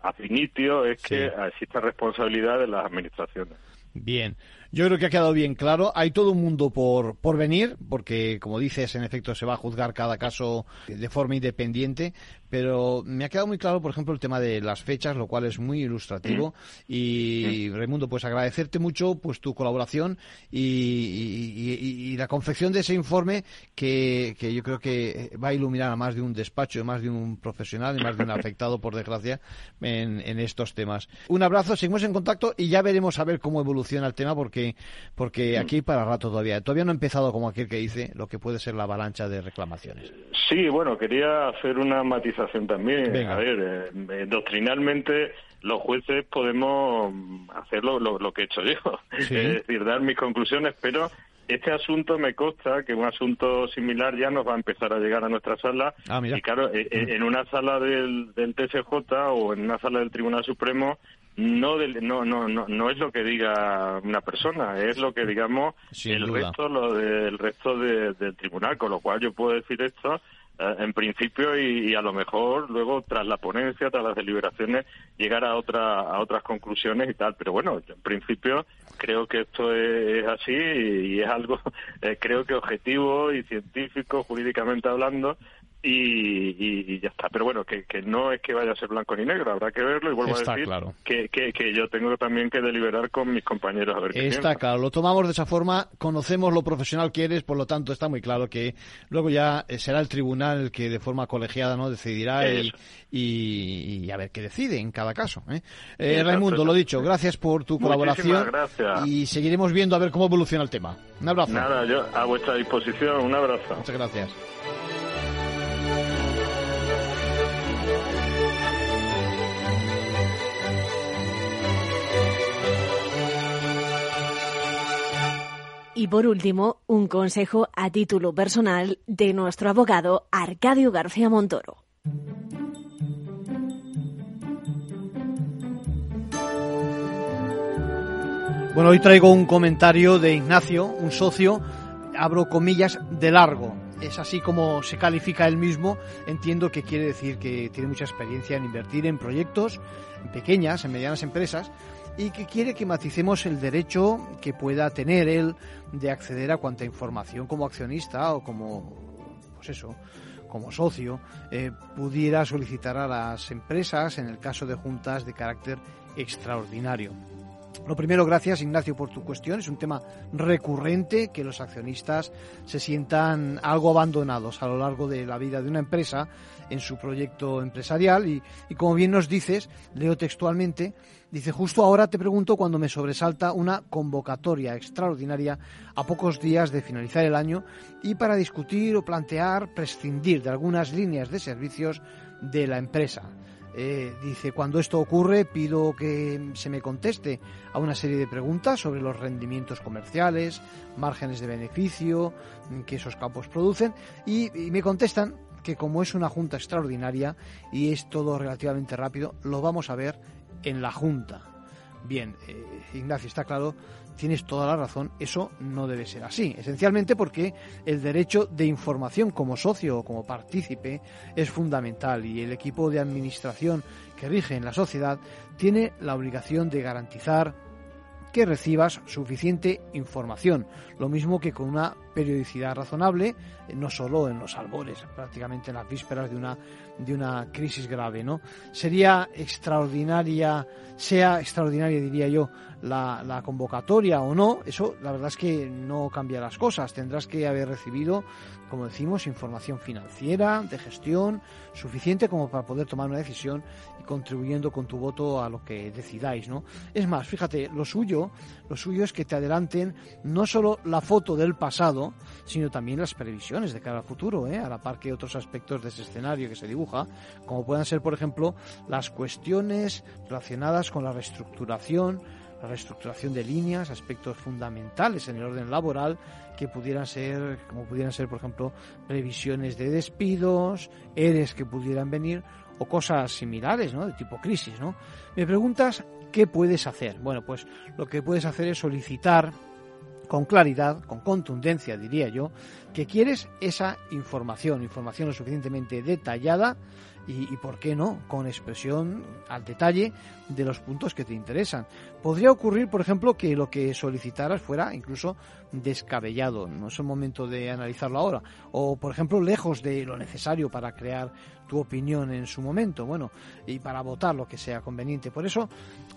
a finitio es que exista responsabilidad de las administraciones. Bien. Yo creo que ha quedado bien claro. Hay todo un mundo por, por venir, porque, como dices, en efecto se va a juzgar cada caso de forma independiente, pero me ha quedado muy claro, por ejemplo, el tema de las fechas, lo cual es muy ilustrativo. Y, Raimundo, pues agradecerte mucho pues tu colaboración y, la confección de ese informe que, que, yo creo que va a iluminar a más de un despacho, a más de un profesional y más de un afectado, por desgracia, en, en estos temas. Un abrazo, seguimos en contacto y ya veremos a ver cómo evoluciona el tema, porque, porque aquí para rato todavía. Todavía no ha empezado como aquel que dice lo que puede ser la avalancha de reclamaciones. Sí, bueno, quería hacer una matización también. A ver, eh, eh, doctrinalmente los jueces podemos hacer lo, que he hecho yo, es decir, dar mis conclusiones, pero este asunto me consta que un asunto similar ya nos va a empezar a llegar a nuestra sala. Ah, y claro, eh, en una sala del, del TSJ o en una sala del Tribunal Supremo no, no, no, no, no es lo que diga una persona, es lo que digamos el resto, lo del resto del tribunal, con lo cual yo puedo decir esto eh, en principio y, a lo mejor luego tras la ponencia, tras las deliberaciones, llegar a, otra, a otras conclusiones y tal. Pero bueno, en principio creo que esto es, así y, es algo, eh, creo que objetivo y científico, jurídicamente hablando, y, ya está. Pero bueno, que, no es que vaya a ser blanco ni negro, habrá que verlo y vuelvo a decir que, que, yo tengo también que deliberar con mis compañeros a ver qué Está claro, lo tomamos de esa forma, conocemos lo profesional que eres, por lo tanto está muy claro que luego ya eh, será el tribunal el que de forma colegiada no decidirá y, y, a ver qué decide en cada caso. ¿eh? eh Raimundo, lo dicho, gracias por tu colaboración gracias. y seguiremos viendo a ver cómo evoluciona el tema. Un abrazo. Nada, yo a vuestra disposición, un abrazo. Muchas gracias. Y por último, un consejo a título personal de nuestro abogado Arcadio García Montoro. Bueno, hoy traigo un comentario de Ignacio, un socio, abro comillas, de largo. Es así como se califica él mismo. Entiendo que quiere decir que tiene mucha experiencia en invertir en proyectos, en pequeñas, en medianas empresas, y que quiere que maticemos el derecho que pueda tener él de acceder a cuanta información como accionista o como, pues eso, como socio, eh, pudiera solicitar a las empresas en el caso de juntas de carácter extraordinario. Lo primero, gracias Ignacio por tu cuestión. Es un tema recurrente que los accionistas se sientan algo abandonados a lo largo de la vida de una empresa en su proyecto empresarial y, y como bien nos dices, leo textualmente, dice, justo ahora te pregunto cuando me sobresalta una convocatoria extraordinaria a pocos días de finalizar el año y para discutir o plantear prescindir de algunas líneas de servicios de la empresa. Eh, dice, cuando esto ocurre pido que se me conteste a una serie de preguntas sobre los rendimientos comerciales, márgenes de beneficio que esos campos producen y, me contestan que como es una junta extraordinaria y es todo relativamente rápido, lo vamos a ver en la junta. Bien, eh, Ignacio, está claro tienes toda la razón, eso no debe ser así. Esencialmente porque el derecho de información como socio o como partícipe es fundamental y el equipo de administración que rige en la sociedad tiene la obligación de garantizar que recibas suficiente información, lo mismo que con una periodicidad razonable, no solo en los albores, prácticamente en las vísperas de una de una crisis grave, ¿no? Sería extraordinaria, sea extraordinaria, diría yo, la, la, convocatoria o no, eso la verdad es que no cambia las cosas. Tendrás que haber recibido, como decimos, información financiera, de gestión, suficiente como para poder tomar una decisión y contribuyendo con tu voto a lo que decidáis, ¿no? Es más, fíjate, lo suyo, lo suyo es que te adelanten no solo la foto del pasado, sino también las previsiones de cara al futuro, ¿eh? a la par que otros aspectos de ese escenario que se dibuja, como puedan ser, por ejemplo, las cuestiones relacionadas con la reestructuración, la reestructuración de líneas, aspectos fundamentales en el orden laboral que pudieran ser, como pudieran ser, por ejemplo, previsiones de despidos, ERES que pudieran venir o cosas similares, ¿no? De tipo crisis, ¿no? Me preguntas qué puedes hacer. Bueno, pues lo que puedes hacer es solicitar con claridad, con contundencia, diría yo, que quieres esa información, información lo suficientemente detallada y, por qué no, con expresión al detalle de los puntos que te interesan. Podría ocurrir, por ejemplo, que lo que solicitaras fuera incluso descabellado, no es el momento de analizarlo ahora, o por ejemplo lejos de lo necesario para crear tu opinión en su momento, bueno, y para votar lo que sea conveniente. Por eso,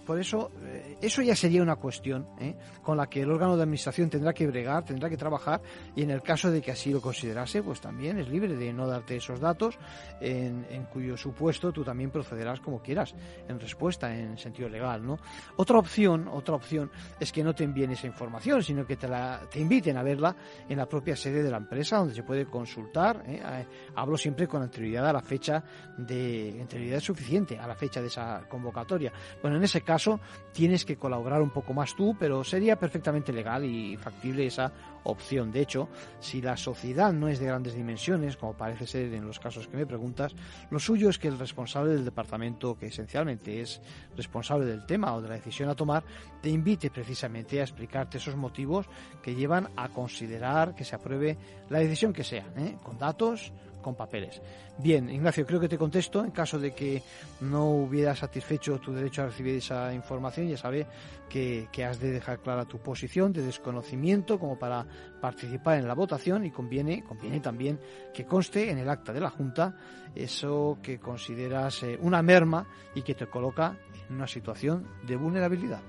por eso, eh, eso ya sería una cuestión ¿eh? con la que el órgano de administración tendrá que bregar, tendrá que trabajar, y en el caso de que así lo considerase, pues también es libre de no darte esos datos, en, en cuyo supuesto tú también procederás como quieras, en respuesta, en sentido legal, ¿no? Otra opción, otra opción es que no te envíen esa información, sino que te la te inviten a verla en la propia sede de la empresa, donde se puede consultar. ¿eh? Hablo siempre con anterioridad a la fecha de anterioridad suficiente a la fecha de esa convocatoria. Bueno, en ese caso tienes que colaborar un poco más tú, pero sería perfectamente legal y factible esa opción. De hecho, si la sociedad no es de grandes dimensiones, como parece ser en los casos que me preguntas, lo suyo es que el responsable del departamento, que esencialmente es responsable del tema o de la decisión a tomar, te invite precisamente a explicarte esos motivos que llevan a considerar que se apruebe la decisión que sea, ¿eh? con datos, con papeles. Bien, Ignacio, creo que te contesto. En caso de que no hubiera satisfecho tu derecho a recibir esa información, ya sabe que, has de dejar clara tu posición de desconocimiento como para participar en la votación y conviene, conviene también que conste en el acta de la Junta eso que consideras eh, una merma y que te coloca en una situación de vulnerabilidad.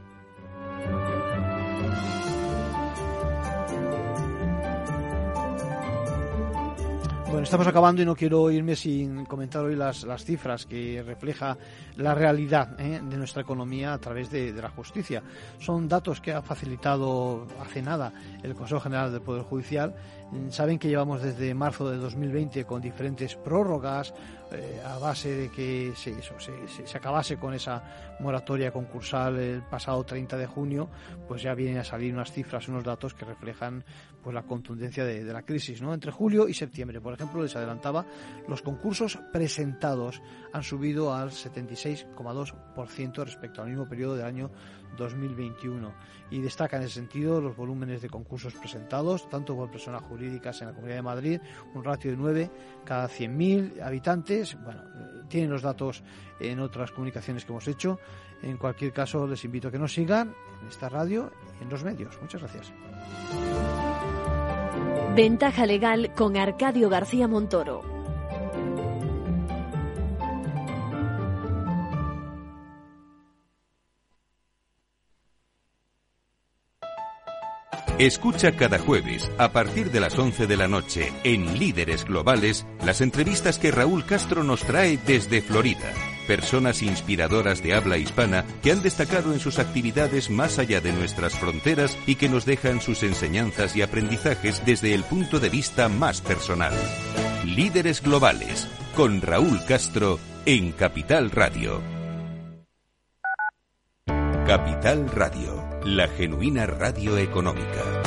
Bueno, estamos acabando y no quiero irme sin comentar hoy las, las cifras que refleja la realidad ¿eh? de nuestra economía a través de, la justicia. Son datos que ha facilitado hace nada el Consejo General del Poder Judicial saben que llevamos desde marzo de 2020 con diferentes prórrogas eh, a base de que se, eso, se, acabase con esa moratoria concursal el pasado 30 de junio, pues ya vienen a salir unas cifras, unos datos que reflejan pues la contundencia de, de la crisis. ¿no? Entre julio y septiembre, por ejemplo, les adelantaba, los concursos presentados han subido al 76,2% respecto al mismo periodo del año 2021 y destaca en ese sentido los volúmenes de concursos presentados, tanto por personas jurídicas en la Comunidad de Madrid, un ratio de 9 cada 100.000 habitantes. Bueno, eh, tienen los datos en otras comunicaciones que hemos hecho. En cualquier caso, les invito a que nos sigan en esta radio y en los medios. Muchas gracias. Ventaja legal con Arcadio García Montoro. Escucha cada jueves, a partir de las 11 de la noche, en Líderes Globales, las entrevistas que Raúl Castro nos trae desde Florida. Personas inspiradoras de habla hispana que han destacado en sus actividades más allá de nuestras fronteras y que nos dejan sus enseñanzas y aprendizajes desde el punto de vista más personal. Líderes Globales, con Raúl Castro, en Capital Radio. Capital Radio la genuina radio económica.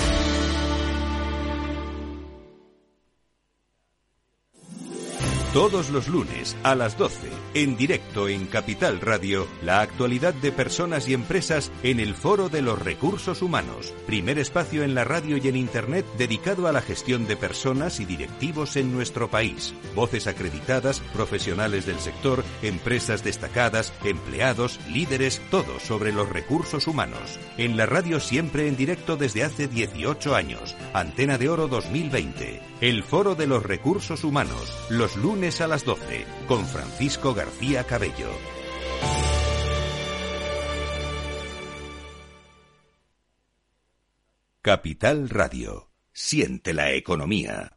Todos los lunes a las 12, en directo en Capital Radio, la actualidad de personas y empresas en el Foro de los Recursos Humanos, primer espacio en la radio y en Internet dedicado a la gestión de personas y directivos en nuestro país. Voces acreditadas, profesionales del sector, empresas destacadas, empleados, líderes, todo sobre los recursos humanos. En la radio siempre en directo desde hace 18 años. Antena de Oro 2020. El Foro de los Recursos Humanos, los lunes a las 12 con Francisco García Cabello. Capital Radio. Siente la economía.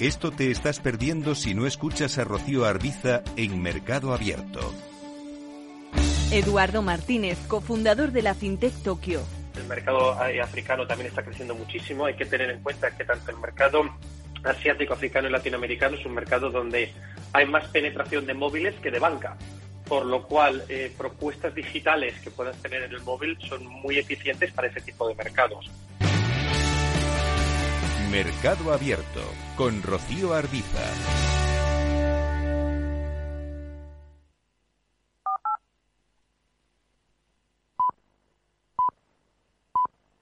Esto te estás perdiendo si no escuchas a Rocío Arbiza en Mercado Abierto. Eduardo Martínez, cofundador de la FinTech Tokio. El mercado africano también está creciendo muchísimo. Hay que tener en cuenta que tanto el mercado asiático, africano y latinoamericano es un mercado donde hay más penetración de móviles que de banca, por lo cual eh, propuestas digitales que puedas tener en el móvil son muy eficientes para ese tipo de mercados. Mercado Abierto con Rocío Arbiza.